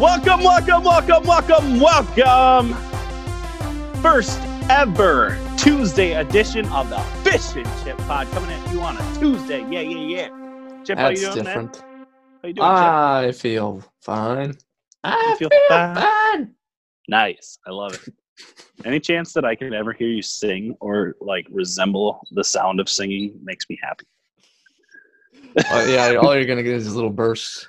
Welcome, welcome, welcome, welcome, welcome. First ever Tuesday edition of the Fish and Chip Pod coming at you on a Tuesday. Yeah, yeah, yeah. Chip, how you That's doing, different. man? How you doing, Chip? I feel fine. I feel feel, fine. fine. Nice. I love it. Any chance that I can ever hear you sing or like resemble the sound of singing makes me happy. Oh, yeah, all you're gonna get is little bursts.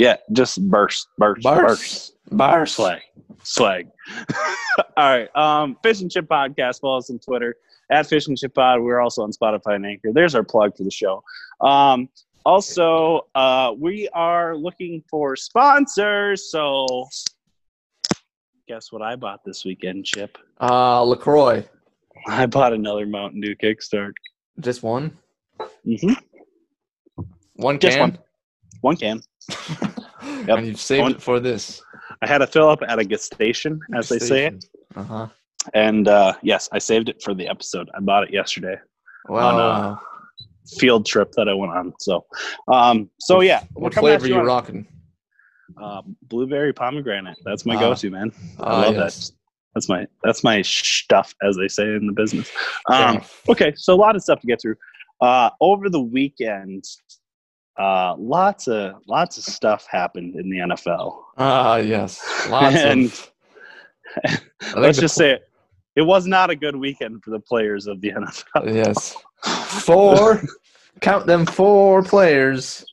Yeah, just burst, burst, burst. burst, Bursts. Swag. Swag. All right. Um, Fish and Chip Podcast. Follow us on Twitter at Fish and Chip Pod. We're also on Spotify and Anchor. There's our plug for the show. Um, also, uh, we are looking for sponsors. So, guess what I bought this weekend, Chip? Uh, Lacroix. I bought another Mountain Dew Kickstart. Just one. Mm-hmm. One Just can. one. One can. Yep. And you've saved One- it for this. I had a fill up at a gas station, as they say it. Uh huh. And uh, yes, I saved it for the episode. I bought it yesterday. Uh, uh, field trip that I went on. So, um, so yeah, what coming at flavor you you rocking? Uh, blueberry pomegranate. That's my Ah. go-to, man. I Ah, love yes. that. That's my that's my stuff, as they say in the business. Um, okay, so a lot of stuff to get through. Uh, over the weekend, uh, lots of lots of stuff happened in the NFL. Ah, yes. Lots And- of. Let's the just say it. It was not a good weekend for the players of the NFL. Yes. Four, count them four players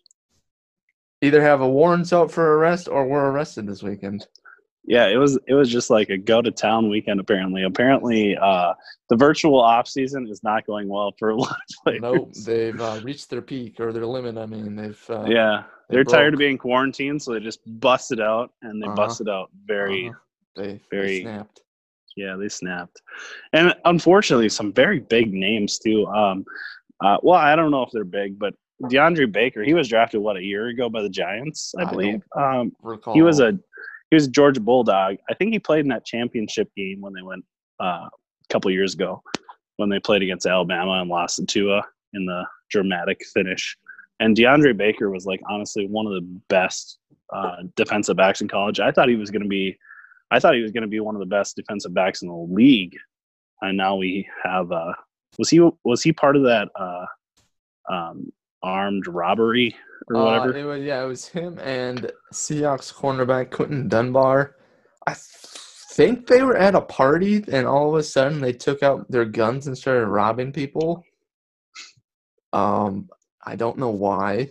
either have a warrants out for arrest or were arrested this weekend. Yeah, it was it was just like a go to town weekend. Apparently, apparently, uh, the virtual off season is not going well for a lot of players. Nope, they've uh, reached their peak or their limit. I mean, they've. Uh, yeah, they they're tired of being quarantined, so they just busted out, and they Uh-huh. busted out very. uh-huh, They, they very- snapped. Yeah, they snapped, and unfortunately, some very big names too. Um, uh, well, I don't know if they're big, but DeAndre Baker, he was drafted what a year ago by the Giants, I I believe. Um, Recall. he was a he was a Georgia Bulldog. I think he played in that championship game when they went uh, a couple years ago when they played against Alabama and lost to Tua in the dramatic finish. And DeAndre Baker was like honestly one of the best uh, defensive backs in college. I thought he was going to be, I thought he was going to be one of the best defensive backs in the league. And now we have, uh, was he was he part of that uh, um, armed robbery or Uh, whatever? it was, yeah, it was him and Seahawks cornerback Quinton Dunbar. I think they were at a party and all of a sudden they took out their guns and started robbing people. Um, I don't know why.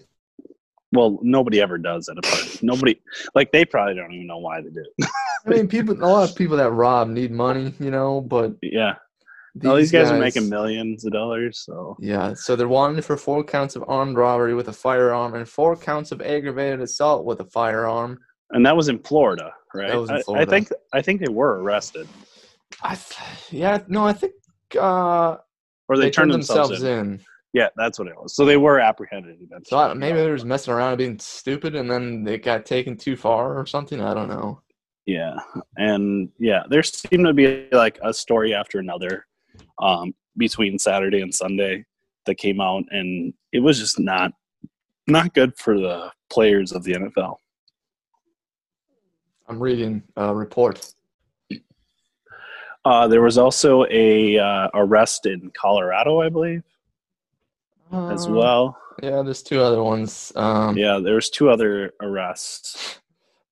Well, nobody ever does at a party. nobody, like, they probably don't even know why they did it. I mean, people, a lot of people that rob need money, you know, but yeah. All these guys, are making millions of dollars. So, Yeah, so they're wanted for four counts of armed robbery with a firearm and four counts of aggravated assault with a firearm. and that was in Florida, right? That was in I- I, think I think they were arrested, I, th- yeah, no, I think uh, or they, they, turned, turned themselves, themselves in. in. Yeah, that's what it was. So they were apprehended eventually. So I, maybe they were just messing around and being stupid, and then they got taken too far or something. I don't know. Yeah, and yeah, there seemed to be like a story after another um, between Saturday and Sunday that came out, and it was just not not good for the players of the NFL. I'm reading a report. Uh, there was also a uh, arrest in Colorado, I believe, as Uh, well. Yeah, there's two other ones. Um, Yeah, there was two other arrests.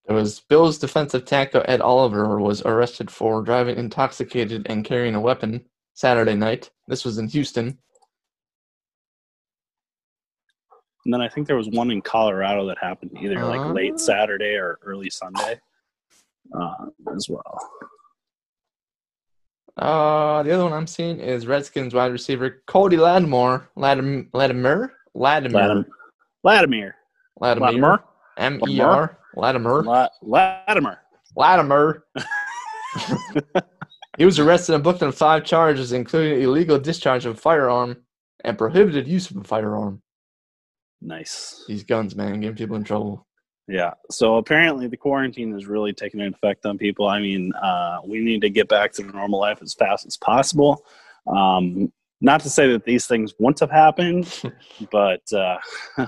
There was Bills defensive tackle Ed Oliver was arrested for driving intoxicated and carrying a weapon Saturday night. This was in Houston. And then I think there was one in Colorado that happened either Uh. like late Saturday or early Sunday uh, as well. Uh, the other one I'm seeing is Redskins wide receiver Cody Lattimore. Latim- Latimer? Latimer. Latim- Latimer. Latimer. Latimer. M E R. Latimer. La- Latimer. Latimer. he was arrested and booked on five charges, including illegal discharge of a firearm and prohibited use of a firearm. Nice. These guns, man, getting people in trouble. Yeah. So apparently the quarantine is really taking an effect on people. I mean, uh, we need to get back to normal life as fast as possible. Um, not to say that these things wouldn't have happened, but uh,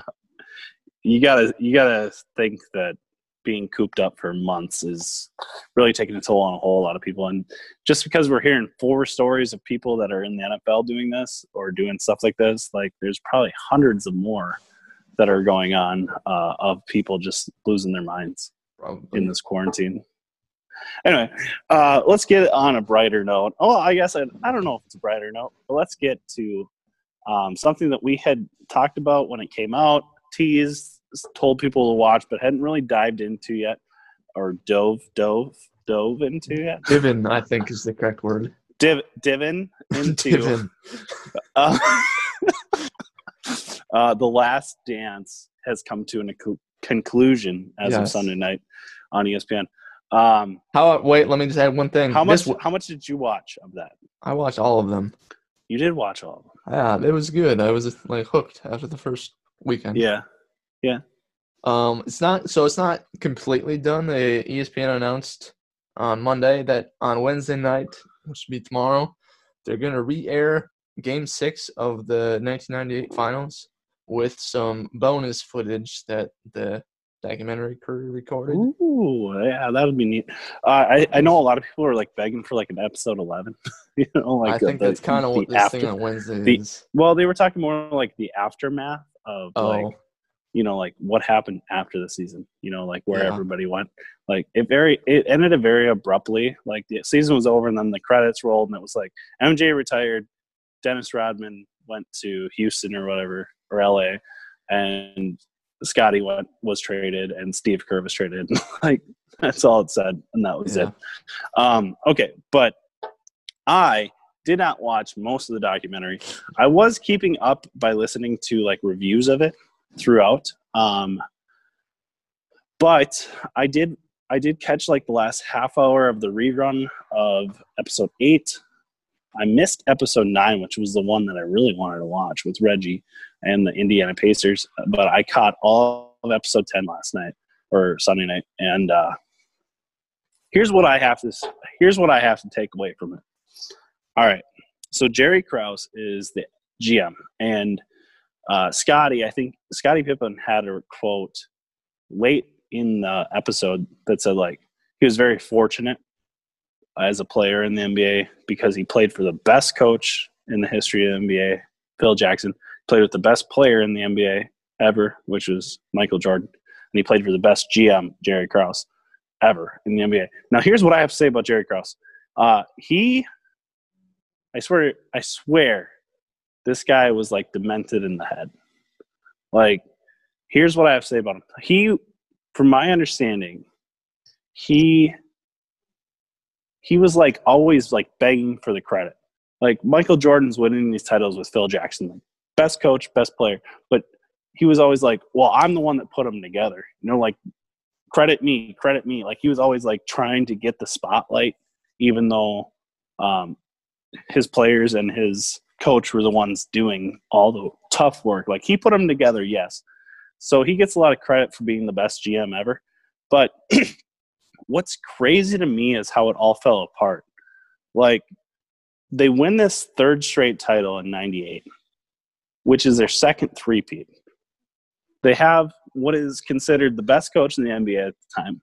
you gotta you gotta think that being cooped up for months is really taking a toll on a whole lot of people. And just because we're hearing four stories of people that are in the NFL doing this or doing stuff like this, like there's probably hundreds of more that are going on uh, of people just losing their minds Probably. in this quarantine. Anyway, uh, let's get on a brighter note. Oh, I guess I, I don't know if it's a brighter note, but let's get to um, something that we had talked about when it came out, teased, told people to watch, but hadn't really dived into yet, or dove, dove, dove into yet. Divin, I think, is the correct word. Div, divin into Divin. uh, uh, the Last Dance has come to an ac- conclusion as of Sunday night on ESPN. Um, How? Wait, let me just add one thing. how much? This- how much did you watch of that? I watched all of them. You did watch all of them. Yeah, it was good. I was like hooked after the first weekend. Yeah. Um, it's not so it's not completely done. The ESPN announced on Monday that on Wednesday night, which will be tomorrow, they're gonna re-air Game Six of the 1998 Finals with some bonus footage that the documentary crew recorded. Ooh, yeah, that would be neat. Uh, I I know a lot of people are like begging for like an episode eleven. you know, like I think the- that's kind of what this after- thing on Wednesday the- is. Well, they were talking more like the aftermath of Oh, like you know like what happened after the season. You know, like where Yeah. everybody went. Like it very it ended it very abruptly. Like the season was over and then the credits rolled and it was like MJ retired, Dennis Rodman went to Houston or whatever or LA, and Scottie went was traded and Steve Kerr was traded. like that's all it said and that was Yeah. it. Um, okay, but I did not watch most of the documentary. I was keeping up by listening to like reviews of it throughout. Um, but I did I did catch like the last half hour of the rerun of episode eight. I missed episode nine, which was the one that I really wanted to watch with Reggie and the Indiana Pacers. But I caught all of episode ten last night or Sunday night, and uh, here's what I have to here's what I have to take away from it. All right, so Jerry Krause is the GM, and uh, Scottie, I think Scottie Pippen had a quote late in the episode that said like he was very fortunate as a player in the NBA because he played for the best coach in the history of the NBA, Phil Jackson, played with the best player in the NBA ever, which was Michael Jordan, and he played for the best GM, Jerry Krause, ever in the NBA. Now, here's what I have to say about Jerry Krause. Uh, he, I swear, I swear, this guy was like demented in the head. Like, here's what I have to say about him. He, from my understanding, he he was like always like begging for the credit. Like Michael Jordan's winning these titles with Phil Jackson, best coach, best player, but he was always like, "Well, I'm the one that put them together." You know, like credit me, credit me. Like he was always like trying to get the spotlight, even though um, his players and his coach were the ones doing all the tough work. Like he put them together, yes. So he gets a lot of credit for being the best GM ever. But what's crazy to me is how it all fell apart. Like they win this third straight title in 98, which is their second three-peat. They have what is considered the best coach in the NBA at the time.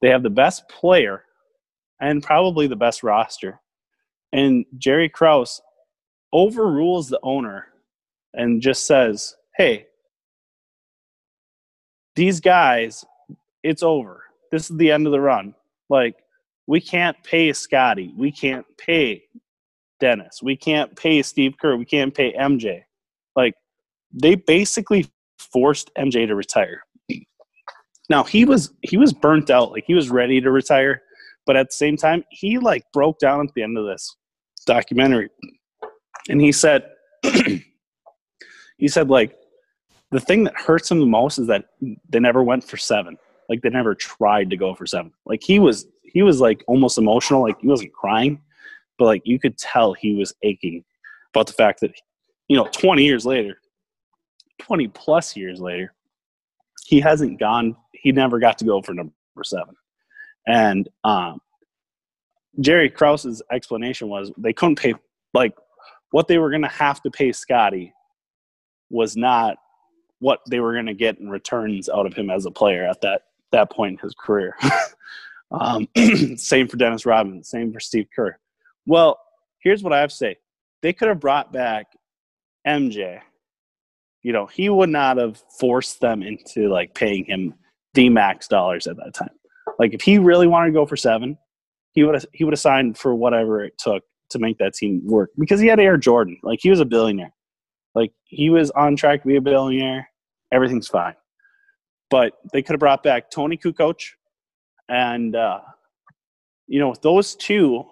They have the best player and probably the best roster. And Jerry Krause overrules the owner and just says, "Hey, these guys, it's over. This is the end of the run. Like, we can't pay Scottie. We can't pay Dennis. We can't pay Steve Kerr. We can't pay MJ. Like, they basically forced MJ to retire. Now he was he was burnt out, like he was ready to retire, but at the same time, he like broke down at the end of this documentary, and he said, he said like the thing that hurts him the most is that they never went for seven. Like they never tried to go for seven. Like he was he was like almost emotional. Like he wasn't crying, but like you could tell he was aching about the fact that you know 20 years later, 20 plus years later, he hasn't gone. He never got to go for number seven. And um, Jerry Krause's explanation was they couldn't pay like what they were going to have to pay Scottie was not what they were going to get in returns out of him as a player at that that point in his career. um, same for Dennis Rodman. Same for Steve Kerr. Well, here's what I have to say: they could have brought back MJ. You know, he would not have forced them into like paying him the max dollars at that time. Like if he really wanted to go for seven, he would have he would have signed for whatever it took to make that team work because he had Air Jordan. Like he was a billionaire. Like he was on track to be a billionaire. Everything's fine. But they could have brought back Toni Kukoc and uh, you know, with those two,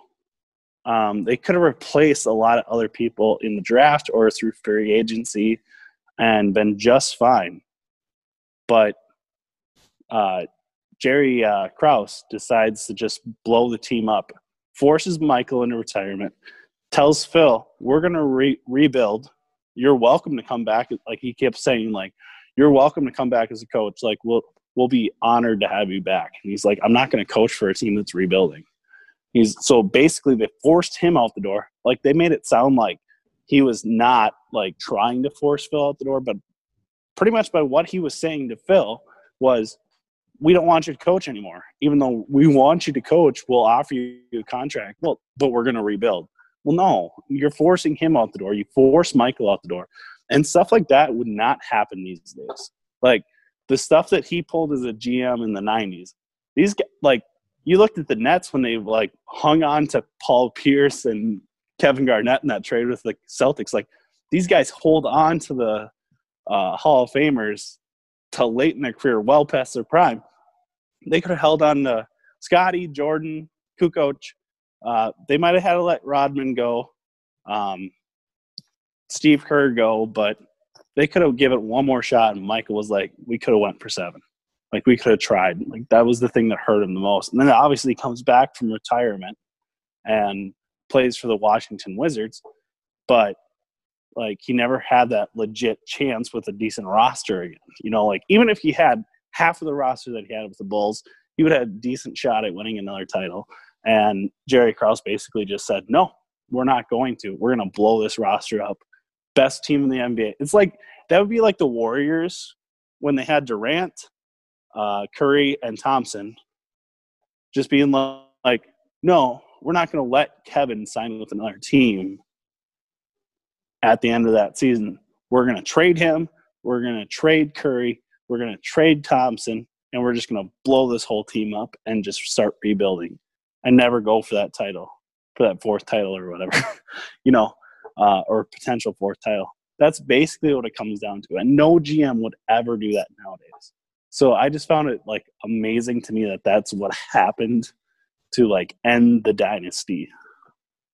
um, they could have replaced a lot of other people in the draft or through free agency and been just fine. But uh, Jerry uh, Krause decides to just blow the team up, forces Michael into retirement, tells Phil, "We're to re- rebuild. You're welcome to come back." Like he kept saying, like, "You're welcome to come back as a coach. Like we'll we'll be honored to have you back." And he's like, "I'm not to coach for a team that's rebuilding." He's so basically they forced him out the door. Like they made it sound like he was not like trying to force Phil out the door, but pretty much by what he was saying to Phil was we don't want you to coach anymore. Even though we want you to coach, we'll offer you a contract. Well, but we're going to rebuild. Well, no, you're forcing him out the door. You force Michael out the door. And stuff like that would not happen these days. Like the stuff that he pulled as a GM in the 90s, these like you looked at the Nets when they like hung on to Paul Pierce and Kevin Garnett in that trade with the Celtics. Like these guys hold on to the uh, Hall of Famers till late in their career, well past their prime. They could have held on to Scottie, Jordan, Kukoc. Uh, they might have had to let Rodman go, um, Steve Kerr go, but they could have given it one more shot. And Michael was like, "We could have went for seven. Like we could have tried. Like that was the thing that hurt him the most. And then obviously comes back from retirement and plays for the Washington Wizards, but like he never had that legit chance with a decent roster again. You know, like even if he had half of the roster that he had with the Bulls, he would have a decent shot at winning another title. And Jerry Krause basically just said, "No, we're not going to. We're going to blow this roster up. Best team in the NBA." It's like that would be like the Warriors when they had Durant uh, Curry and Thompson just being like, no, we're not going to let Kevin sign with another team at the end of that season. We're going to trade him. We're going to trade Curry. We're going to trade Thompson. And we're just going to blow this whole team up and just start rebuilding and never go for that title, for that fourth title or whatever, you know, uh, or potential fourth title. That's basically what it comes down to. And no GM would ever do that nowadays. So I just found it like amazing to me that that's what happened to like end the dynasty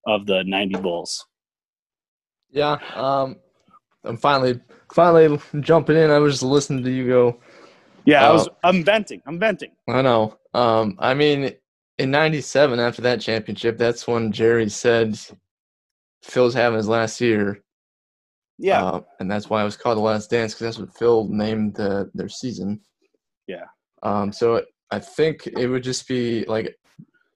of the 90 Bulls. Yeah, um I'm finally finally jumping in. I was just listening to you go. Yeah, uh, I was I'm venting. I'm venting. I know. Um I mean in 97 after that championship, that's when Jerry said Phil's having his last year. Yeah. Uh, and that's why it was called The Last Dance because that's what Phil named uh, their season. Yeah. Um. So I think it would just be like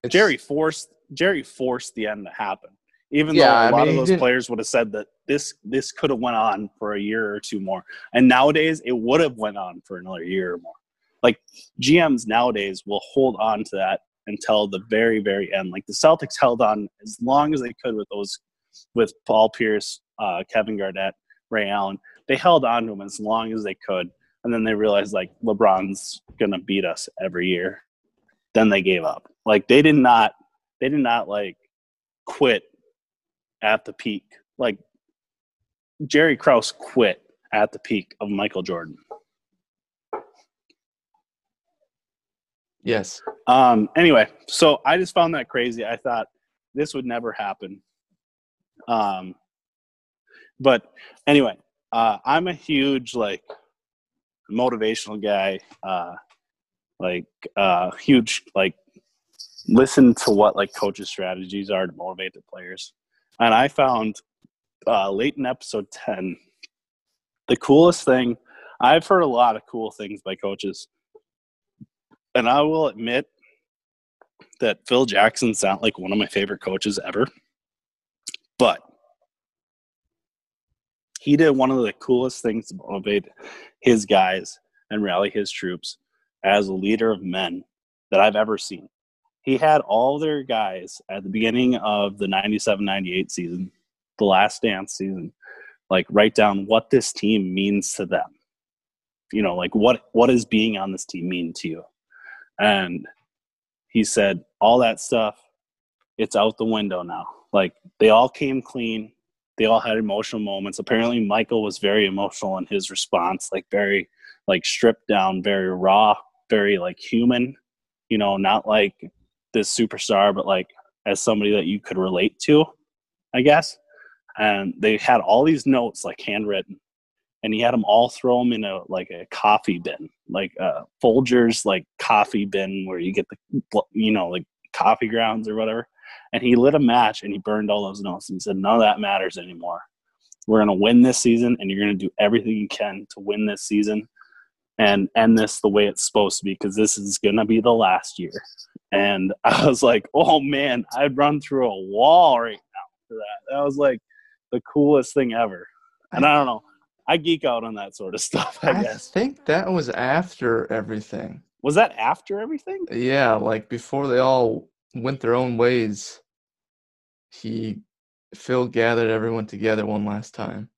Jerry forced Jerry forced the end to happen. Even yeah, though a lot mean, of those players would have said that this this could have went on for a year or two more, and nowadays it would have went on for another year or more. Like GMs nowadays will hold on to that until the very very end. Like the Celtics held on as long as they could with those with Paul Pierce, uh, Kevin Garnett, Ray Allen. They held on to them as long as they could and then they realized like LeBron's gonna beat us every year. Then they gave up. Like they did not they did not like quit at the peak. Like Jerry Krause quit at the peak of Michael Jordan. Yes. Um anyway, so I just found that crazy. I thought this would never happen. Um but anyway, uh I'm a huge like motivational guy, uh, like uh, huge like listen to what like coaches' strategies are to motivate the players. And I found uh, late in episode ten, the coolest thing. I've heard a lot of cool things by coaches, and I will admit that Phil Jackson's not like one of my favorite coaches ever, but he did one of the coolest things to motivate his guys and rally his troops. as a leader of men that I've ever seen. He had all their guys at the beginning of the 97 98 season, the last dance season, like write down what this team means to them. You know, like what what does being on this team mean to you? And he said, all that stuff, it's out the window now. Like they all came clean. They all had emotional moments. Apparently, Michael was very emotional in his response, like very like stripped down, very raw, very like human. You know, not like this superstar, but like as somebody that you could relate to, I guess. And they had all these notes like handwritten, and he had them all throw them in a like a coffee bin, like a Folgers like coffee bin where you get the you know like coffee grounds or whatever. And he lit a match and he burned all those notes. And he said, none of that matters anymore. We're going to win this season, and you're going to do everything you can to win this season and end this the way it's supposed to be because this is going to be the last year. And I was like, oh man, I'd run through a wall right now for that. i was like the coolest thing ever. And I don't know, I geek out on that sort of stuff, I, I guess. think that was after everything. Was that after everything? Yeah, like before they all went their own ways. He Phil gathered everyone together one last time.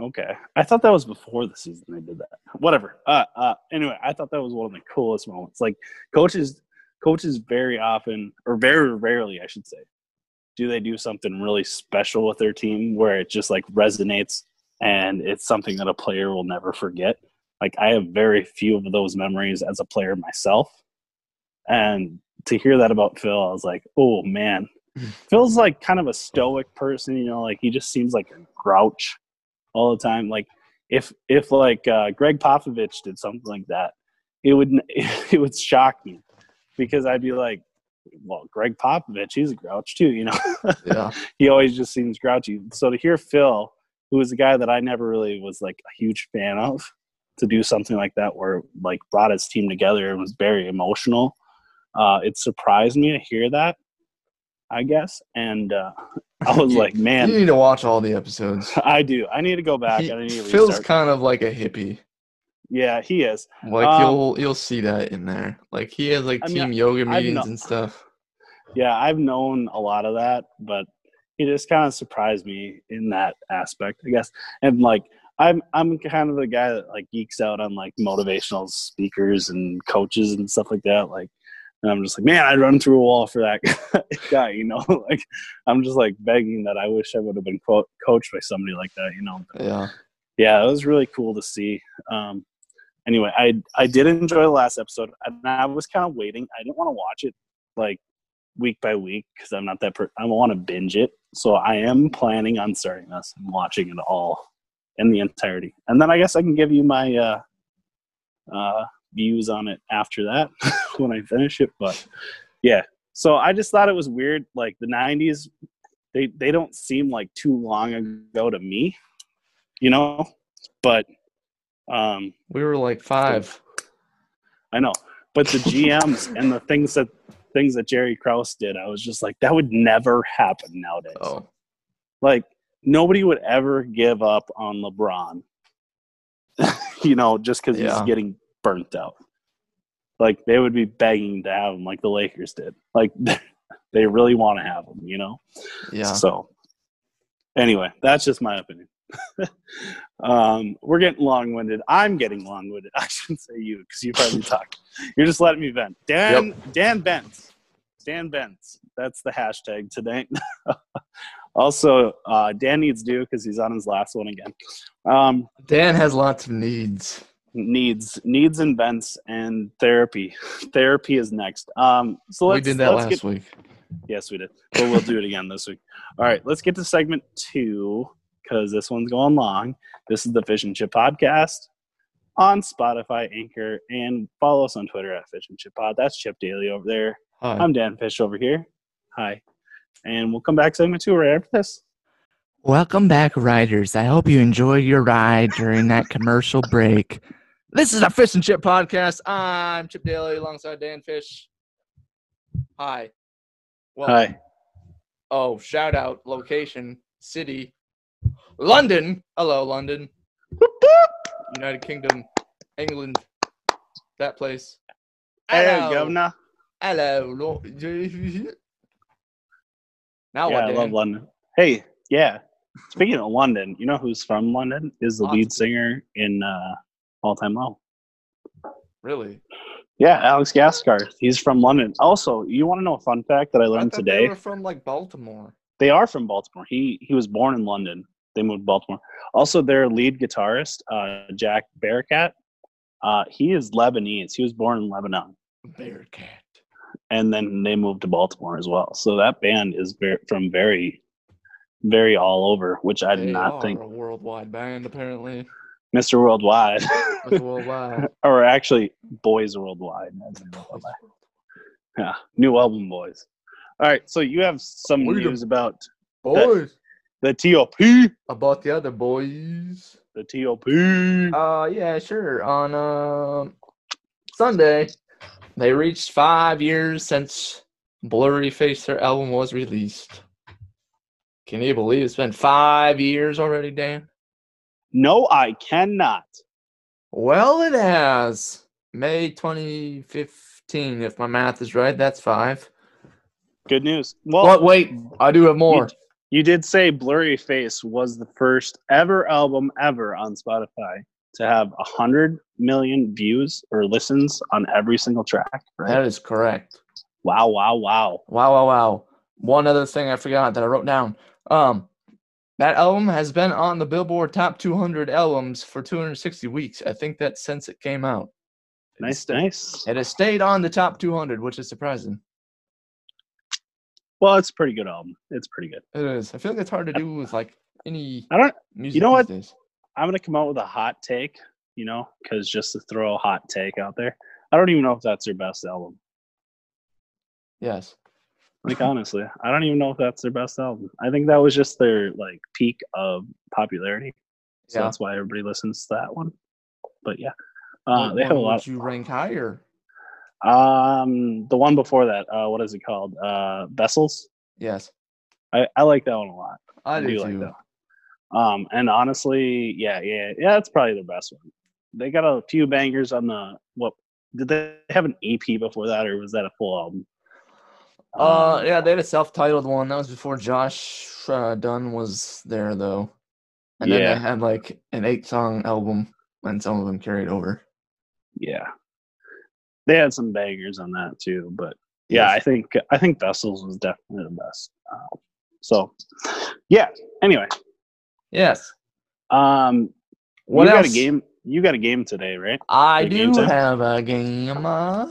Okay. I thought that was before the season they did that. Whatever. Uh, uh, anyway, I thought that was one of the coolest moments. Like coaches, coaches very often, or very rarely, I should say, do they do something really special with their team where it just like resonates and it's something that a player will never forget. Like I have very few of those memories as a player myself, and to hear that about Phil, I was like, oh man, Phil's like kind of a stoic person, you know, like he just seems like a grouch all the time. Like if if like uh, Gregg Popovich did something like that, it would it would shock me because I'd be like, well, Gregg Popovich, he's a grouch too, you know. Yeah. he always just seems grouchy. So to hear Phil, who was a guy that I never really was like a huge fan of, to do something like that where like brought his team together and was very emotional, uh, it surprised me to hear that. I guess, and uh, I was You- like, man, You need to watch all the episodes. I do. I need to go back. He- I need to Phil's kind of like a hippie. Yeah, he is. Like Um, you'll you'll see that in there. Like he has like I mean, team yoga I've meetings not- and stuff. Yeah, I've known a lot of that, but he just kind of surprised me in that aspect, I guess. And like, I'm I'm kind of the guy that like geeks out on like motivational speakers and coaches and stuff like that. Like, and I'm just like, man, I'd run through a wall for that guy, you know. like, I'm just like begging that I wish I would have been co- coached by somebody like that, you know. Yeah. yeah, it was really cool to see. Um, anyway, I I did enjoy the last episode, and I was kind of waiting. I didn't want to watch it like week by week because I'm not that. Per- I want to binge it, so I am planning on starting this and watching it all in the entirety, and then I guess I can give you my uh, uh, views on it after that when I finish it. But yeah, so I just thought it was weird. Like the '90s, they they don't seem like too long ago to me, you know. But um, We were like five. I know, but the GMs and the things that things that Jerry Krause did, I was just like, that would never happen nowadays. Oh. Like nobody would ever give up on LeBron, you know, just because Yeah. he's getting burnt out. Like they would be begging to have him, like the Lakers did. Like they really want to have him, you know. Yeah. So, anyway, that's just my opinion. um, we're getting long winded. I'm getting long winded. I shouldn't say you because you probably talk. You're just letting me vent. Dan Dan Bents. Dan Bents. That's the hashtag today. also, uh, Dan needs due because he's on his last one again. Um, Dan has lots of needs. needs needs and vents and therapy. therapy is next. Um, so let's we did that last get week. Yes, we did. But we'll do it again this week. All right, let's get to segment two because this one's going long. This is the Fish and Chip Podcast on Spotify, Anchor, and follow us on Twitter at Fish and Chip Pod. That's Chip Daily over there. Hi. I'm Dan Fish over here. Hi. And we'll come back segment two right after this. Welcome back, riders. I hope you enjoyed your ride during that commercial break. This is a Fish and Chip podcast. I'm Chip Daly alongside Dan Fish. Hi. Well, Hi. Oh, shout out location, city, London. Hello, London. United Kingdom, England, that place. Hey, Hello. governor. Hello. Lo- Now yeah, what? I love London. Hey, yeah. Speaking of London, you know who's from London? Is the lead singer in uh, All Time Low. Really? Yeah, Alex Gaskarth. He's from London. Also, you want to know a fun fact that I I learned thought today? They were from like Baltimore. They are from Baltimore. He he was born in London. They moved to Baltimore. Also, their lead guitarist, uh, Jack Barakat, uh, he is Lebanese. He was born in Lebanon, Barakat. and then they moved to Baltimore as well. So that band is very, from very, very all over, which I did They not are think. a worldwide band apparently. Mr. Worldwide, Mr. Worldwide. or actually Boys Worldwide. as. Yeah, new album, Boys. All right, so you have some Wait a- news about Boys. The TOP. About the other boys. The TOP. Uh, yeah, sure. On um Sunday, they reached five years since Blurryface their album was released. Can you believe it's been five years already, Dan? No, I cannot. Well, it has. May 2015, if my math is right. That's five. Good news. Well, But wait, I do have more. You did say Blurryface was the first ever album ever on Spotify to have a hundred million views or listens on every single track. Right? That is correct. Wow! Wow! Wow! Wow, wow, wow. One other thing I forgot that I wrote down. Um, that album has been on the Billboard Top 200 albums for 260 weeks. I think that since it came out. Nice, sta- nice. It has stayed on the top 200, which is surprising. Well, it's a pretty good album. It's pretty good. It is. I feel like it's hard to do with like any I don't. music You know what? days. I'm gonna come out with a hot take. You know, because just to throw a hot take out there, I don't even know if that's their best album. Yes. Like honestly, I don't even know if that's their best album. I think that was just their like peak of popularity. So Yeah. that's why everybody listens to that one. But yeah, uh, What they have a lot. Would you rank higher? Um, the one before that, uh, what is it called? Uh, Vessels. Yes. I, I like that one a lot. I do, like too. that. Um, and honestly, yeah, yeah, yeah, that's probably the best one. They got a few bangers on the what? Did they have an EP before that, or was that a full album? Uh, Um, yeah, they had a self-titled one. That was before Josh uh, Dun was there, though. And then Yeah. they had like an eight-song album, and some of them carried over. yeah, they had some bangers on that too. But yeah, Yes. I think I think Vessels was definitely the best. Uh, so, yeah. Anyway, Yes. um, What you else? got a game? You got a game today, right? I do have a game. Uh,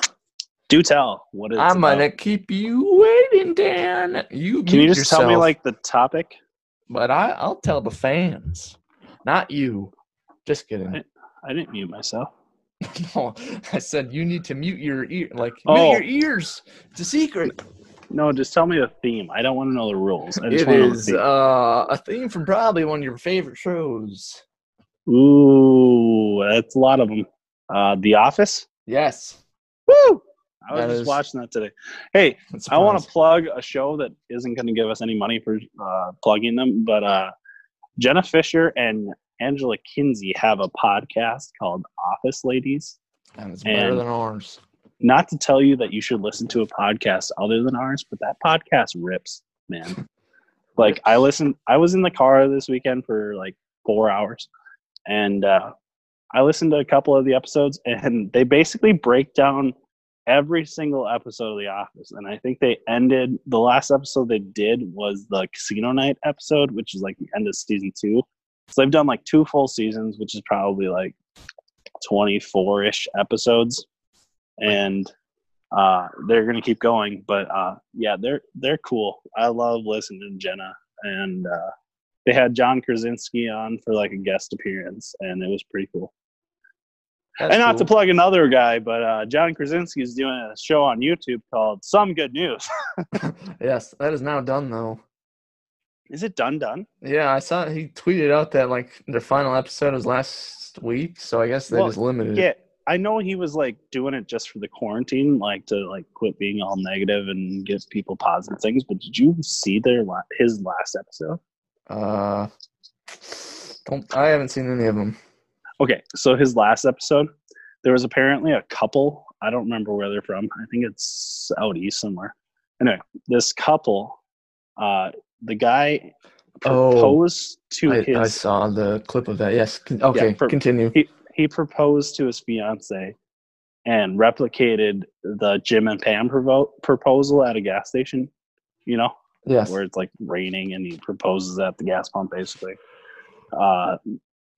Do tell. What is? I'm gonna keep you waiting, Dan. You Can you just tell me like the topic? But I, I'll tell the fans, not you. Just kidding. Right. I didn't mute myself. no, I said you need to mute your ear, like Oh. mute your ears. It's a secret. No, just tell me the theme. I don't want to know the rules. It want to know the theme. uh, a theme from probably one of your favorite shows. Ooh, that's a lot of them. Uh, the Office. Yes. Woo! I was That just is- watching that today. Hey, I want to plug a show that isn't going to give us any money for uh, plugging them, but uh, Jenna Fischer and Angela Kinsey have a podcast called Office Ladies. and it's better and- than ours. Not to tell you that you should listen to a podcast other than ours, but that podcast rips, man. Like I listened, I was in the car this weekend for like four hours, and uh, I listened to a couple of the episodes, and they basically break down every single episode of The Office. And I think they ended the last episode they did was the Casino Night episode, which is like the end of season two. So they've done like two full seasons, which is probably like twenty four ish episodes, and uh, they're gonna keep going. But uh, yeah, they're they're cool. I love listening to Jenna, and uh, they had John Krasinski on for like a guest appearance, and it was pretty cool. That's and not to plug another guy, but uh, John Krasinski is doing a show on YouTube called Some Good News. yes, that is now done though. Is it done? Done? Yeah, I saw he tweeted out that like their final episode was last week, so I guess they Well, just limited it. Yeah, I know he was like doing it just for the quarantine, like to like quit being all negative and give people positive things. But did you see their la- his last episode? Uh, don't I haven't seen any of them. Okay, so his last episode, there was apparently a couple. I don't remember where they're from. I think it's out east somewhere. Anyway, this couple, uh, the guy Oh, proposed to I, his I saw the clip of that. Yes. Okay, per- continue. he he proposed to his fiance and replicated the Jim and Pam provo- proposal at a gas station. You know, Yes. where it's like raining and he proposes at the gas pump basically. Uh,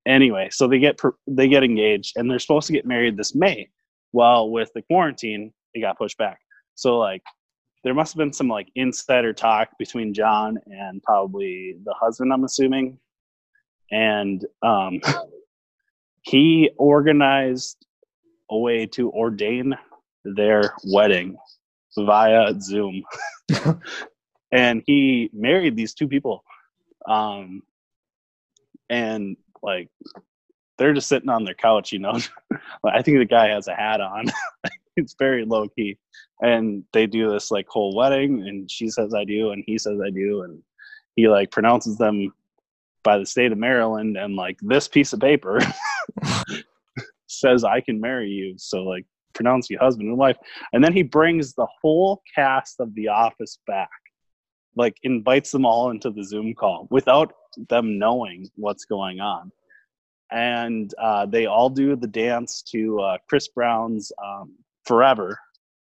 anyway, so they get pr- they get engaged and they're supposed to get married this May. Well, with the quarantine, it got pushed back. So like there must have been some like insider talk between John and probably the husband, I'm assuming. And um he organized a way to ordain their wedding via Zoom. and he married these two people. Um and like they're just sitting on their couch, you know. I think the guy has a hat on. It's very low key. And they do this like whole wedding and she says I do and he says I do and he like pronounces them by the state of Maryland and like this piece of paper says I can marry you. So like pronounce you husband and wife. And then he brings the whole cast of the office back. Like invites them all into the Zoom call without them knowing what's going on. And uh, they all do the dance to uh, Chris Brown's um, Forever,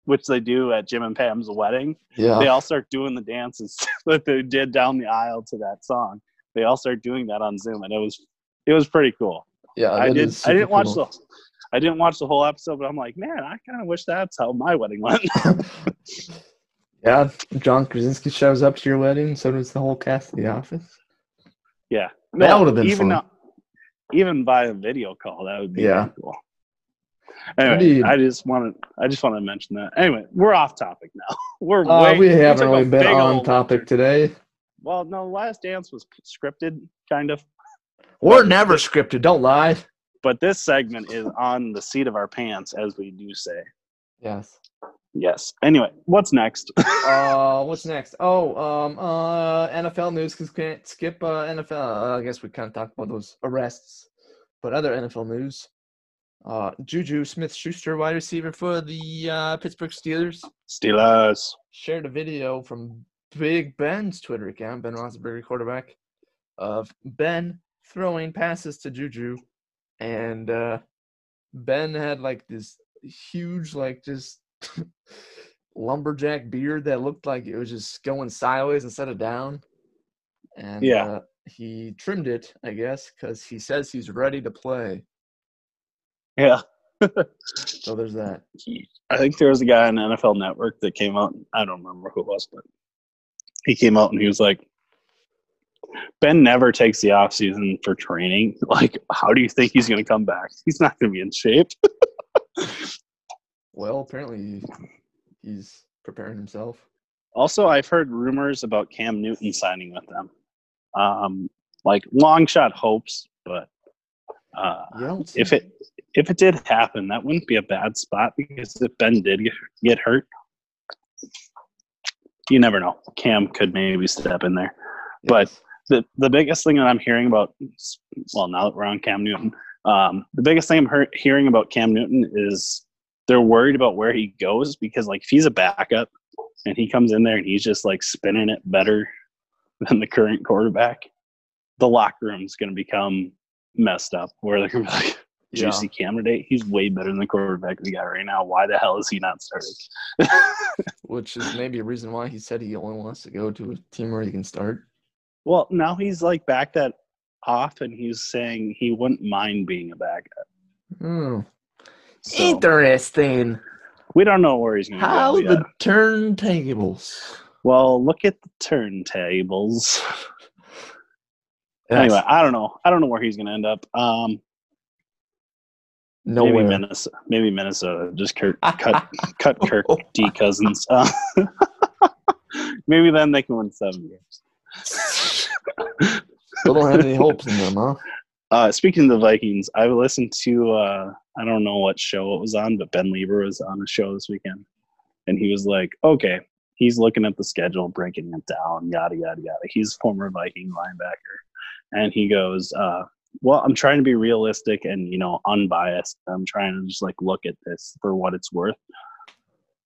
which they do at Jim and Pam's wedding Yeah. they all start doing the dances that they did down the aisle to that song. They all start doing that on Zoom, and it was it was pretty cool. yeah. I did. I didn't watch cool. the I didn't watch the whole episode, but I'm like, man, I kind of wish that's how my wedding went. yeah. John Krasinski shows up to your wedding. So does the whole cast of The Office. yeah, That would've been even fun. though- even by a video call. That would be Yeah. cool. Anyway, Indeed. I just wanted I just want to mention that. Anyway, we're off topic now. We're Uh, way, we haven't really been on topic today. Well, no, Last Dance was scripted, kind of. We're never scripted. Don't lie. but this segment is on the seat of our pants, as we do say. Yes. Yes. Anyway, what's next? uh, what's next? Oh, um, uh, NFL news because can't skip uh, NFL. Uh, I guess we kind of talked about those arrests, but other NFL news. Uh, Juju Smith-Schuster, wide receiver for the uh, Pittsburgh Steelers, Steelers. shared a video from Big Ben's Twitter account, Ben Roethlisberger, quarterback, of Ben throwing passes to Juju, and uh, Ben had like this huge, like just lumberjack beard that looked like it was just going sideways instead of down. And Yeah. uh, he trimmed it, I guess, because he says he's ready to play. Yeah. So there's that. I think there was a guy on NFL Network that came out. I don't remember who it was, but he came out and he was like, Ben never takes the off season for training. Like, how do you think he's going to come back? He's not going to be in shape. Well, apparently he's preparing himself. Also, I've heard rumors about Cam Newton signing with them. Um, like long shot hopes, but uh, You if it if it did happen, that wouldn't be a bad spot because if Ben did get, hurt, you never know. Cam could maybe step in there. but- The the biggest thing that I'm hearing about, well, now that we're on Cam Newton, um, the biggest thing I'm hear- hearing about Cam Newton is they're worried about where he goes because like if he's a backup and he comes in there and he's just like spinning it better than the current quarterback, the locker room's going to become messed up. Where they're going to be like, Yeah. juicy candidate. He's way better than the quarterback we got right now. Why the hell is he not starting? which is maybe a reason why he said he only wants to go to a team where he can start. well, now he's like back that off, and he's saying he wouldn't mind being a backup. Hmm. So Interesting. we don't know where he's going How go the turntables. Well, look at the turntables. Anyway, I don't know. I don't know where he's going to end up. Um, nowhere. maybe Minnesota. Maybe Minnesota. Just Kirk, cut cut Kirk D Cousins. Uh, maybe then they can win seven games. Still don't have any hopes in them, huh? Uh, speaking of the Vikings, I listened to uh, I don't know what show it was on, but Ben Leber was on a show this weekend, and he was like, "Okay, he's looking at the schedule, breaking it down, yada yada yada." He's a former Viking linebacker, and he goes, uh, well, I'm trying to be realistic and you know unbiased. I'm trying to just like look at this for what it's worth.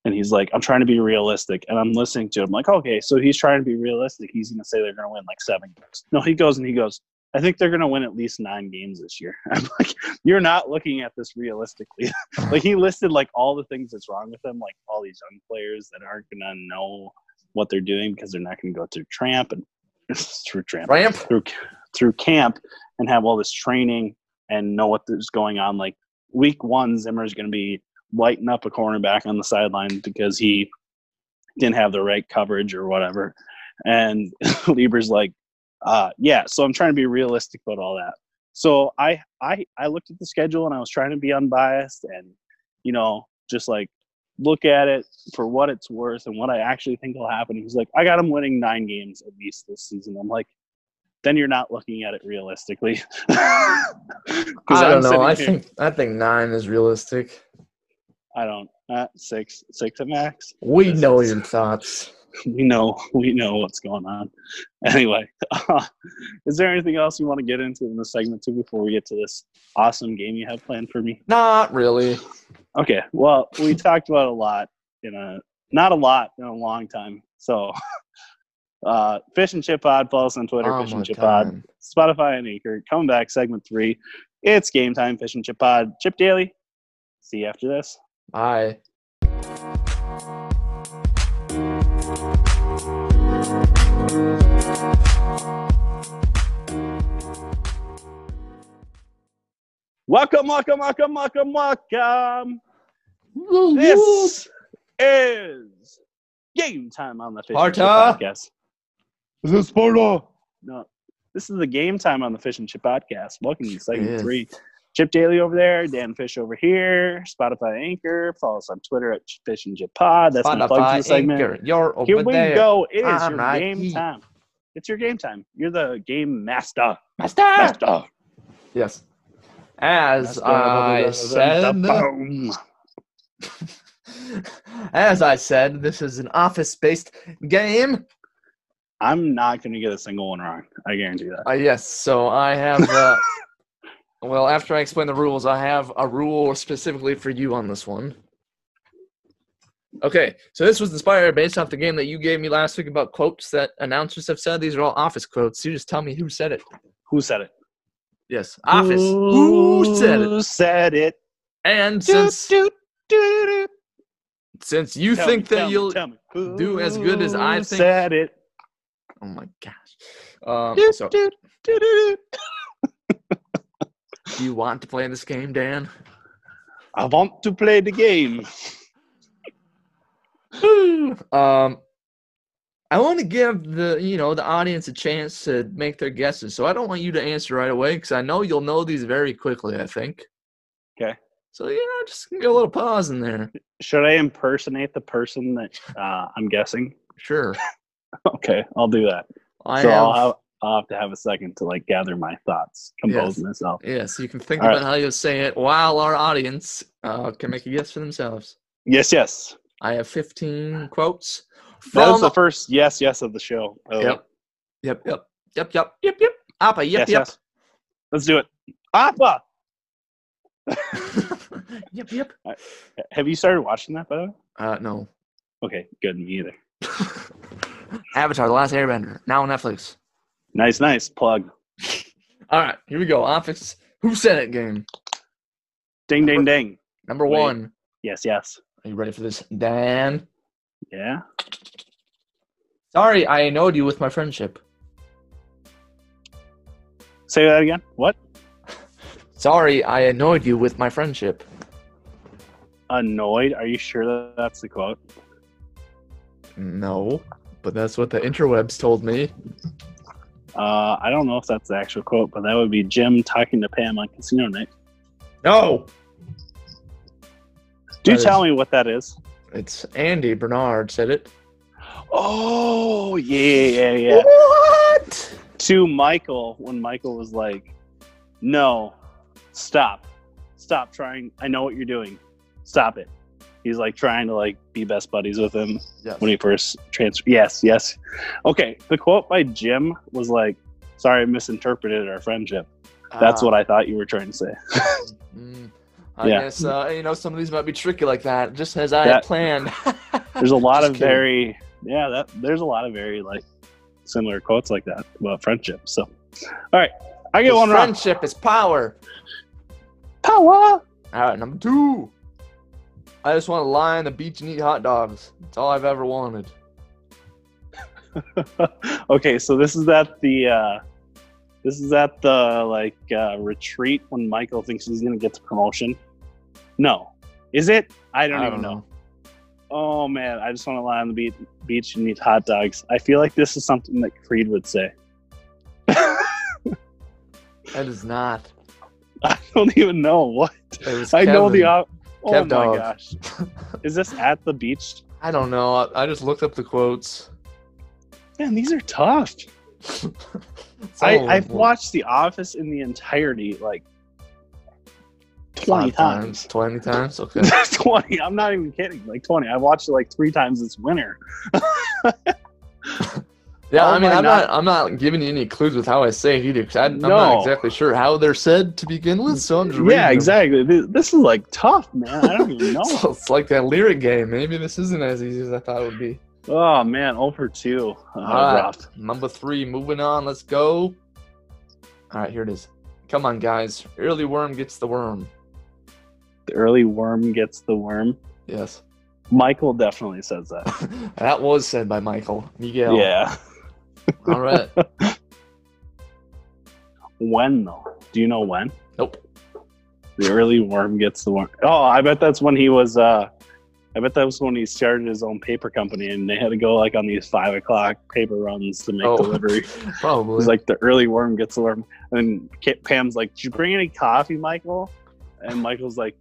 And he's like, I'm trying to be realistic, and I'm listening to him like, okay, so he's trying to be realistic. He's gonna say they're gonna win like seven games. No, he goes and he goes, I think they're gonna win at least nine games this year. I'm like, you're not looking at this realistically. like he listed like all the things that's wrong with them, like all these young players that aren't gonna know what they're doing because they're not gonna go through tramp and through tramp Ramp. through through camp and have all this training and know what is going on. Like week one, Zimmer is going to be lighting up a cornerback on the sideline because he didn't have the right coverage or whatever. And Leber's like, uh, yeah. So I'm trying to be realistic about all that. So I I I looked at the schedule and I was trying to be unbiased and you know just like look at it for what it's worth and what I actually think will happen. He's like, I got him winning nine games at least this season. I'm like, then you're not looking at it realistically. I don't know. I think I think nine is realistic. I don't. Uh, six, six at max. We Yes, know it's- your thoughts. We know, we know what's going on. Anyway, uh, is there anything else you want to get into in the segment too before we get to this awesome game you have planned for me? Not really. Okay. Well, we talked about a lot in a not a lot in a long time. So, uh, Fish and Chip Pod, follow us on Twitter, Oh Fish and Chip Pod, Spotify and Anchor. Coming back, segment three. It's game time, Fish and Chip Pod. Chip Daily. See you after this. Bye. Welcome, welcome, welcome, welcome, welcome. This is game time on the Fish and Chip Sparta. Podcast. Is it Sparta? No, this is the game time on the Fish and Chip Podcast. Welcome to segment three. Chip Daily over there, Dan Fish over here, Spotify Anchor. Follow us on Twitter at Fish and Chip Pod. That's my plug the Spotify segment. Anchor. You're over Here we there. go. It is I'm your right game here. time. It's your game time. You're the game master. Master. Master. Yes. As Master. I said, as I said, this is an office-based game. I'm not going to get a single one wrong. I guarantee that. Uh, yes, so I have. Uh, well, after I explain the rules, I have a rule specifically for you on this one. Okay, so this was inspired based off the game that you gave me last week about quotes that announcers have said. These are all office quotes. You just tell me who said it. Who said it? Yes, office. Who said it? Who said it? And since Doot, doot, doot. since you Tell think me, that you'll tell me. do as good as I Who think- said it. Oh my gosh. Um, Doot, so, doot, doot. do you want to play this game, Dan? I want to play the game. um, I want to give the you know the audience a chance to make their guesses. So I don't want you to answer right away because I know you'll know these very quickly. I think. Okay. So you know, just get a little pause in there. Should I impersonate the person that uh, I'm guessing? Sure. Okay, I'll do that. I so have. I'll have, I'll have to have a second to like gather my thoughts, compose Yes. myself. Yes, you can think All about how you'll say it while our audience uh, can make a guess for themselves. Yes, yes. I have 15 quotes That was the first yes, yes of the show. way. Yep. Yep. Yep. Yep. Yep. Yep. Yep. Appa. Yep. yes, yep. yes. Let's do it. Appa. yep. Yep. Have you started watching that by the way? Uh, no. Okay, good. Me either. Avatar: The Last Airbender now on Netflix. Nice, nice plug. All right, here we go. Office. Who said it? Game Ding, ding, ding. number Wait. one. Yes, yes. Are you ready for this, Dan? Yeah. Sorry, I annoyed you with my friendship. Say that again. What? Sorry, I annoyed you with my friendship. Annoyed? Are you sure that that's the quote? No, but that's what the interwebs told me. Uh, I don't know if that's the actual quote, but that would be Jim talking to Pam on Casino Night. No, Do That is- tell me what that is. it's Andy Bernard said it. Oh, yeah, yeah, yeah. What? To Michael, when Michael was like, no, stop. Stop trying. I know what you're doing. Stop it. He's like trying to like be best buddies with him Yes. when he first transferred. Yes, yes. Okay. The quote by Jim was like, sorry, I misinterpreted our friendship. That's Ah, what I thought you were trying to say. mm, I Yeah. guess uh, you know some of these might be tricky like that, just as I That- had planned. There's a lot of kidding. very yeah. That there's a lot of very like similar quotes like that about friendship. So, all right, I get one wrong. friendship is power. Power. All right, number two. I just want to lie on the beach and eat hot dogs. That's all I've ever wanted. okay, so this is at the uh this is at the like uh retreat when Michael thinks he's gonna get the promotion. No. Is it? I don't even know. Oh man, I just want to lie on the beach, beach and eat hot dogs. I feel like this is something that Creed would say. That is not. I don't even know what. I know the op- Oh Kev my Dog. gosh. Is this at the beach? I don't know. I, I just looked up the quotes. Man, these are tough. I, I've watched The Office in the entirety like 20 five times. Twenty times. Okay. 20. I'm not even kidding. Like 20. I watched it like three times this winter. Yeah, Oh I mean, I'm not. I'm not giving you any clues with how I say it either, 'cause I, I'm No. not exactly sure how they're said to begin with. So I'm just Yeah, exactly. Th- This is like tough, man. I don't even know. So it's like that lyric game. Maybe this isn't as easy as I thought it would be. oh, man. Over two. Uh, All right. Number three, moving on. Let's go. All right, here it is. Come on, guys. Early worm gets the worm. The early worm gets the worm. Yes. Michael definitely says that. that was said by Michael. Miguel. Yeah. All right. When, though? Do you know when? Nope. The early worm gets the worm. Oh, I bet that's when he was. uh I bet that was when he started his own paper company, and they had to go like on these five o'clock paper runs to make Oh. delivery. Probably. It's like the early worm gets the worm, and Pam's like, "Did you bring any coffee, Michael?" And Michael's like,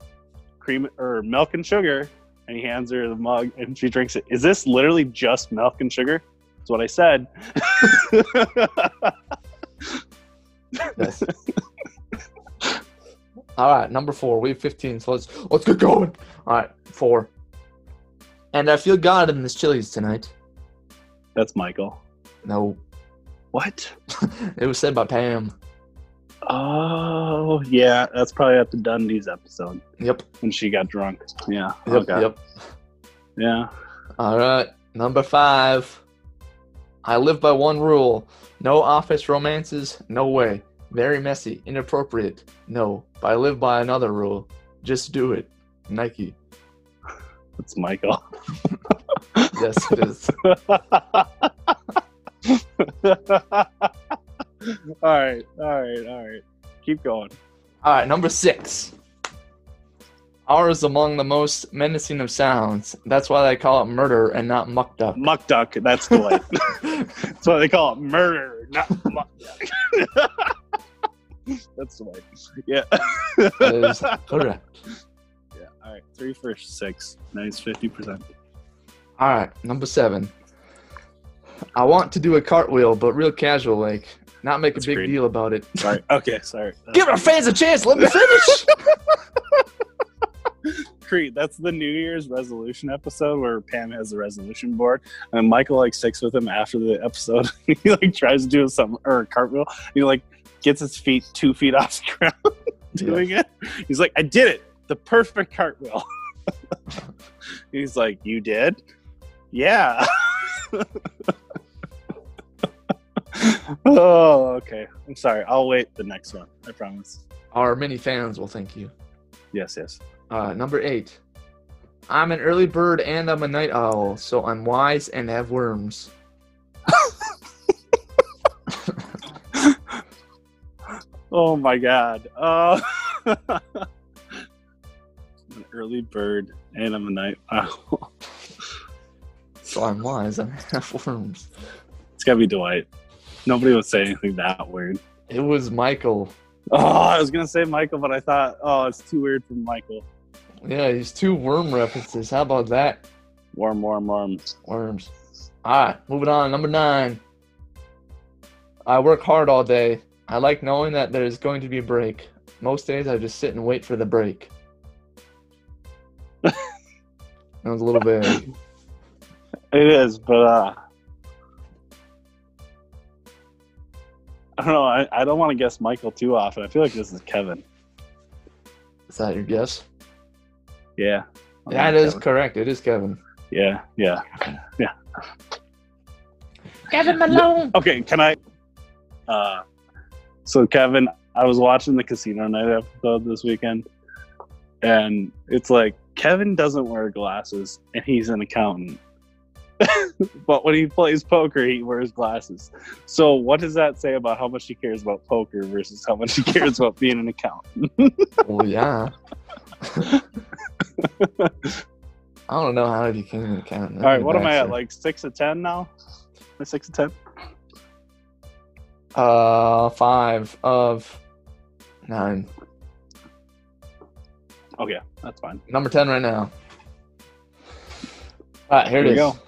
"Cream or milk and sugar," and he hands her the mug, and she drinks it. Is this literally just milk and sugar? That's what I said. Yes. All right, number four. We have 15, so let's let's get going. All right, four. And I feel God in this Chili's tonight. That's Michael. No, What? it was said by Pam. Oh, yeah, that's probably at the Dundies episode Yep. when she got drunk. Yeah. Yep. okay. Yep. Yeah. All right, number five. I live by one rule: no office romances. No way. Very messy, inappropriate. No, but I live by another rule: just do it. Nike. That's Michael. Yes, it is. all right. All right. All right. Keep going. All right, number six. Ours among the most menacing of sounds. That's why they call it murder and not muck duck. Muck duck. That's Dwight. that's why they call it murder, not muck duck. that's Dwight. Yeah. That is correct. yeah. All right. Three for six. Nice. Fifty percent. All right, number seven. I want to do a cartwheel, but real casual, like not make That's a big great. deal about it. Sorry. Okay. Sorry. Give our fans a chance. Let me finish. Creed. That's the New Year's resolution episode where Pam has the resolution board, and Michael like sticks with him after the episode. he like tries to do some or a cartwheel. He like gets his feet two feet off the ground doing it. He's like, "I did it, the perfect cartwheel." He's like, "You did? Yeah." oh, okay. I'm sorry. I'll wait the next one. I promise. Our many fans will thank you. Yes, yes. Uh, number eight. I'm an early bird and I'm a night owl, so I'm wise and have worms. Oh my god. Uh, I'm an early bird and I'm a night owl. So I'm wise and I have worms. It's gotta be Dwight. Nobody would say anything that weird. It was Michael. Oh, I was gonna say Michael, but I thought, oh, it's too weird for Michael. Yeah, he's two worm references. How about that? Worm, worm, warm. Worms. Alright, moving on. Number nine. I work hard all day. I like knowing that there's going to be a break. Most days I just sit and wait for the break. that was a little bit. It is, but uh I don't know. I, I don't want to guess Michael too often. I feel like this is Kevin. Is that your guess? Yeah. I'll That go is Kevin. correct. It is Kevin. Yeah, yeah. Yeah. Kevin Malone. Okay. Can I? Uh, so Kevin, I was watching the Casino Night episode this weekend, and it's like Kevin doesn't wear glasses, and he's an accountant. but when he plays poker, he wears glasses. So, what does that say about how much he cares about poker versus how much he cares about being an accountant? Well, yeah. I don't know how you became an accountant. All right, what am I at? Like six of ten now? Six of ten? Uh, five of nine. Okay, that's fine. Number ten right now. All right, here it Here is. we go.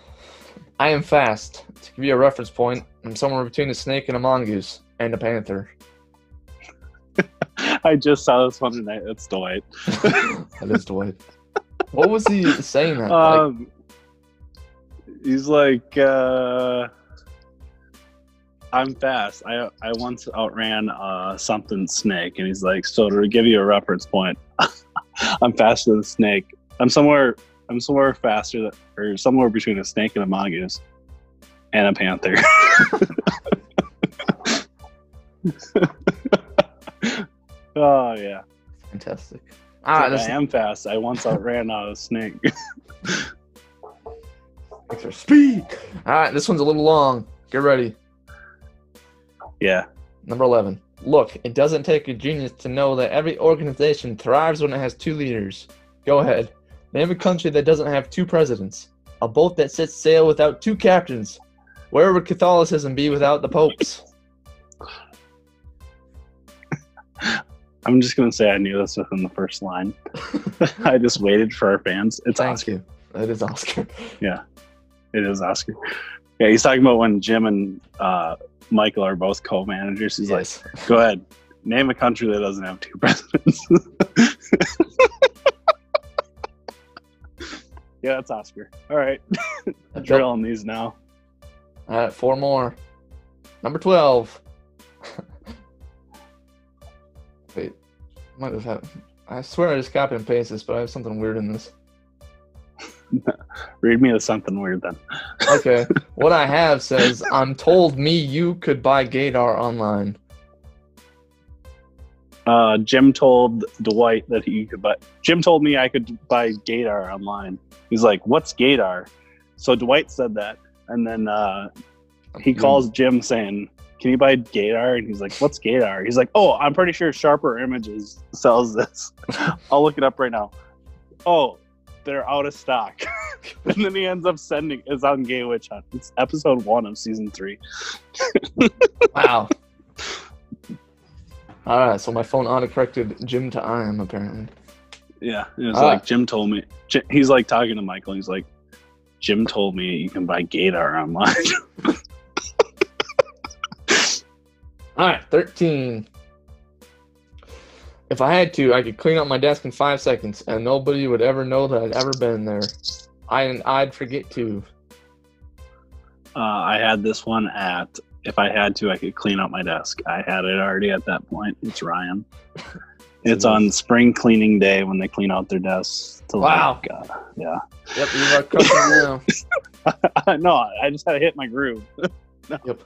I am fast. To give you a reference point, I'm somewhere between a snake and a mongoose and a panther. I just saw this one tonight. That's Dwight. that is Dwight. What was he saying that? Like, Um, he's like, uh, I'm fast. I I once outran uh, something snake, and he's like, so to give you a reference point, I'm faster than a snake. I'm somewhere. I'm somewhere faster, than, or somewhere between a snake and a mongoose, and a panther. oh yeah, fantastic. Ah, All right, I this am fast. I once outran a snake. Thanks for speed. All right, this one's a little long. Get ready. yeah. Number 11. Look, it doesn't take a genius to know that every organization thrives when it has two leaders. Go ahead. Name a country that doesn't have two presidents. A boat that sets sail without two captains. Where would Catholicism be without the popes? I'm just gonna say I knew this within the first line. I just waited for our fans. It's Thank Oscar. you. That is Oscar. Yeah, it is Oscar. Yeah, he's talking about when Jim and uh, Michael are both co-managers. He's yes. like, "Go ahead, name a country that doesn't have two presidents." yeah, that's Oscar. All right, drilling these now. All right, four more. Number 12. Might have had. I swear I just copy and pasted this, but I have something weird in this. Read me as something weird then. Okay, what I have says, I'm told me you could buy Gaydar online. Uh, Jim told Dwight that he could buy. Jim told me I could buy Gaydar online. He's like, "What's Gaydar?" So Dwight said that, and then uh, he calls Jim saying, "Can you buy Gaydar?" And he's like, "What's Gaydar?" He's like, "Oh, I'm pretty sure Sharper Images sells this. I'll look it up right now." Oh, they're out of stock. and then he ends up sending. It's on Gay Witch Hunt. It's episode one of season three. Wow. All right, so my phone autocorrected Jim to I am apparently. Yeah, it was Ah. like Jim told me. He's like talking to Michael. He's like, Jim told me you can buy Gaydar online. All right, 13. If I had to, I could clean up my desk in five seconds, and nobody would ever know that I'd ever been there. I I'd forget to. uh, I had this one at. If I had to, I could clean up my desk. I had it already at that point. It's Ryan. It's on spring cleaning day when they clean out their desks. To Wow. Like, uh, yeah. Yep, you are crushing now. no, I just had to hit my groove. No. Yep.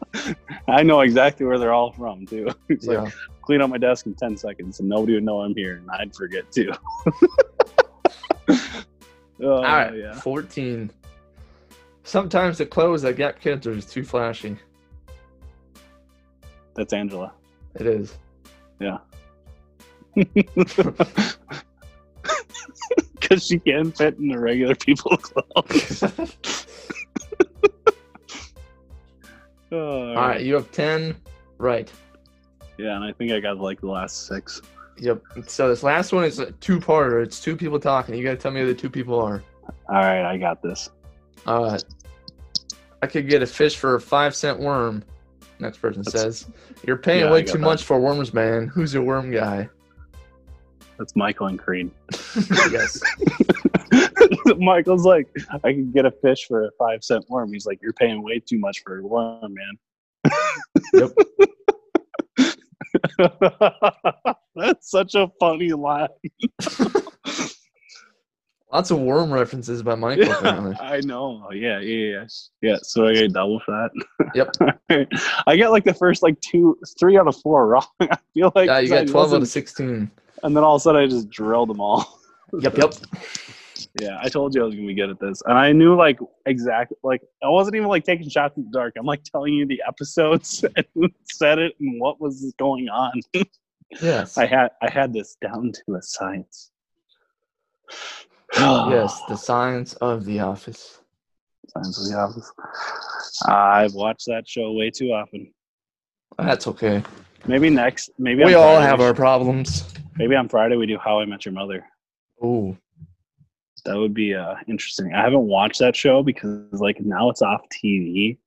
I know exactly where they're all from too. It's like clean up my desk in ten seconds, and nobody would know I'm here, and I'd forget too. oh, All right, yeah. 14. Sometimes the clothes that get kids are just too flashy. That's Angela. It is. Yeah. Because she can't fit in the regular people clothes. Oh, All right, you have 10 right. Yeah, and I think I got like the last six. Yep. So this last one is a two-parter. It's two people talking. You got to tell me who the two people are. All right, I got this. All right. I could get a fish for a five cent worm. Next person That's- says, "You're paying Yeah, way too that. much for worms, man. Who's your worm guy?" That's Michael and Creed. yes. Michael's like, I can get a fish for a five cent worm. He's like, You're paying way too much for a worm, man. Yep. That's such a funny line. Lots of worm references by Michael. apparently. I know. Oh, yeah, yeah, yeah. Yeah. So I get double fat. Yep. I get like the first like two, three out of four wrong. I feel like Yeah, you 'cause I got 12 out of 16. And then all of a sudden I just drilled them all. Yep, yep. Yeah, I told you I was gonna be good at this, and I knew like exactly like I wasn't even like taking shots in the dark. I'm like telling you the episodes and who said it and what was going on. Yes. I had I had this down to a science. yes, the science of the office. Science of the Office. I've watched that show way too often. That's okay. Maybe next. Maybe We on all Friday have we our should- problems. Maybe on Friday we do How I Met Your Mother. Ooh. That would be uh, interesting. I haven't watched that show because like now it's off TV.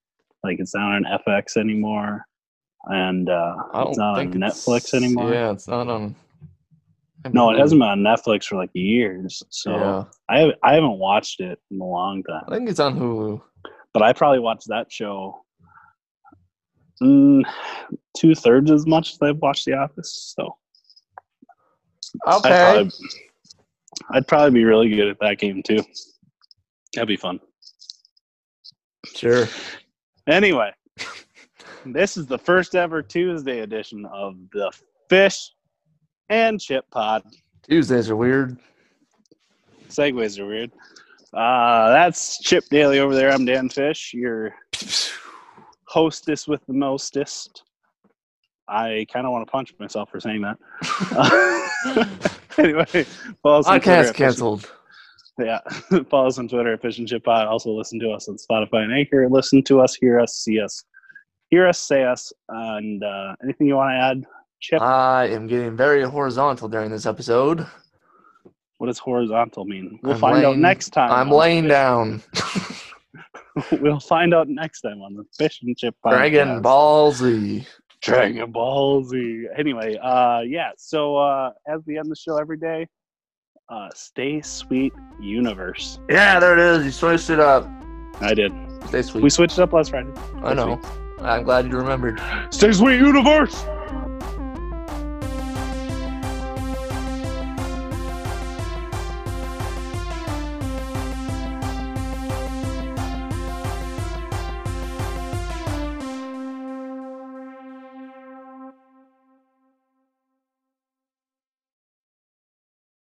Like it's not on FX anymore, and uh, it's not on it's- Netflix anymore. Yeah, it's not on. No, it hasn't been on Netflix for like years. So Yeah. I I haven't watched it in a long time. I think it's on Hulu. But I probably watched that show mm, two thirds as much as I've watched The Office. So I'd Okay. probably, I'd probably be really good at that game too. That'd be fun. Sure. Anyway, this is the first ever Tuesday edition of the Fish and Chip Pod. Tuesdays are weird. Segues are weird. Uh, that's Chip Daly over there. I'm Dan Fish, your hostess with the mostest. I kind of want to punch myself for saying that. anyway, follow us on Podcast at canceled. Yeah, follow us on Twitter at Fish and Chip Pod. Also, listen to us on Spotify and Anchor. Listen to us, hear us, see us, hear us, say us, and uh, anything you want to add, Chip? I am getting very horizontal during this episode. what does horizontal mean? We'll I'm find out next time. I'm laying down. we'll find out next time on the Fish and Chip Podcast. Dragon Ball Z. Dragon Ball Z. Anyway, uh, yeah. So uh, as we end the show every day, uh, stay sweet, universe. Yeah, there it is. You switched it up. I did. Stay sweet. We switched it up last Friday. I know. I'm glad you remembered. Stay sweet, universe.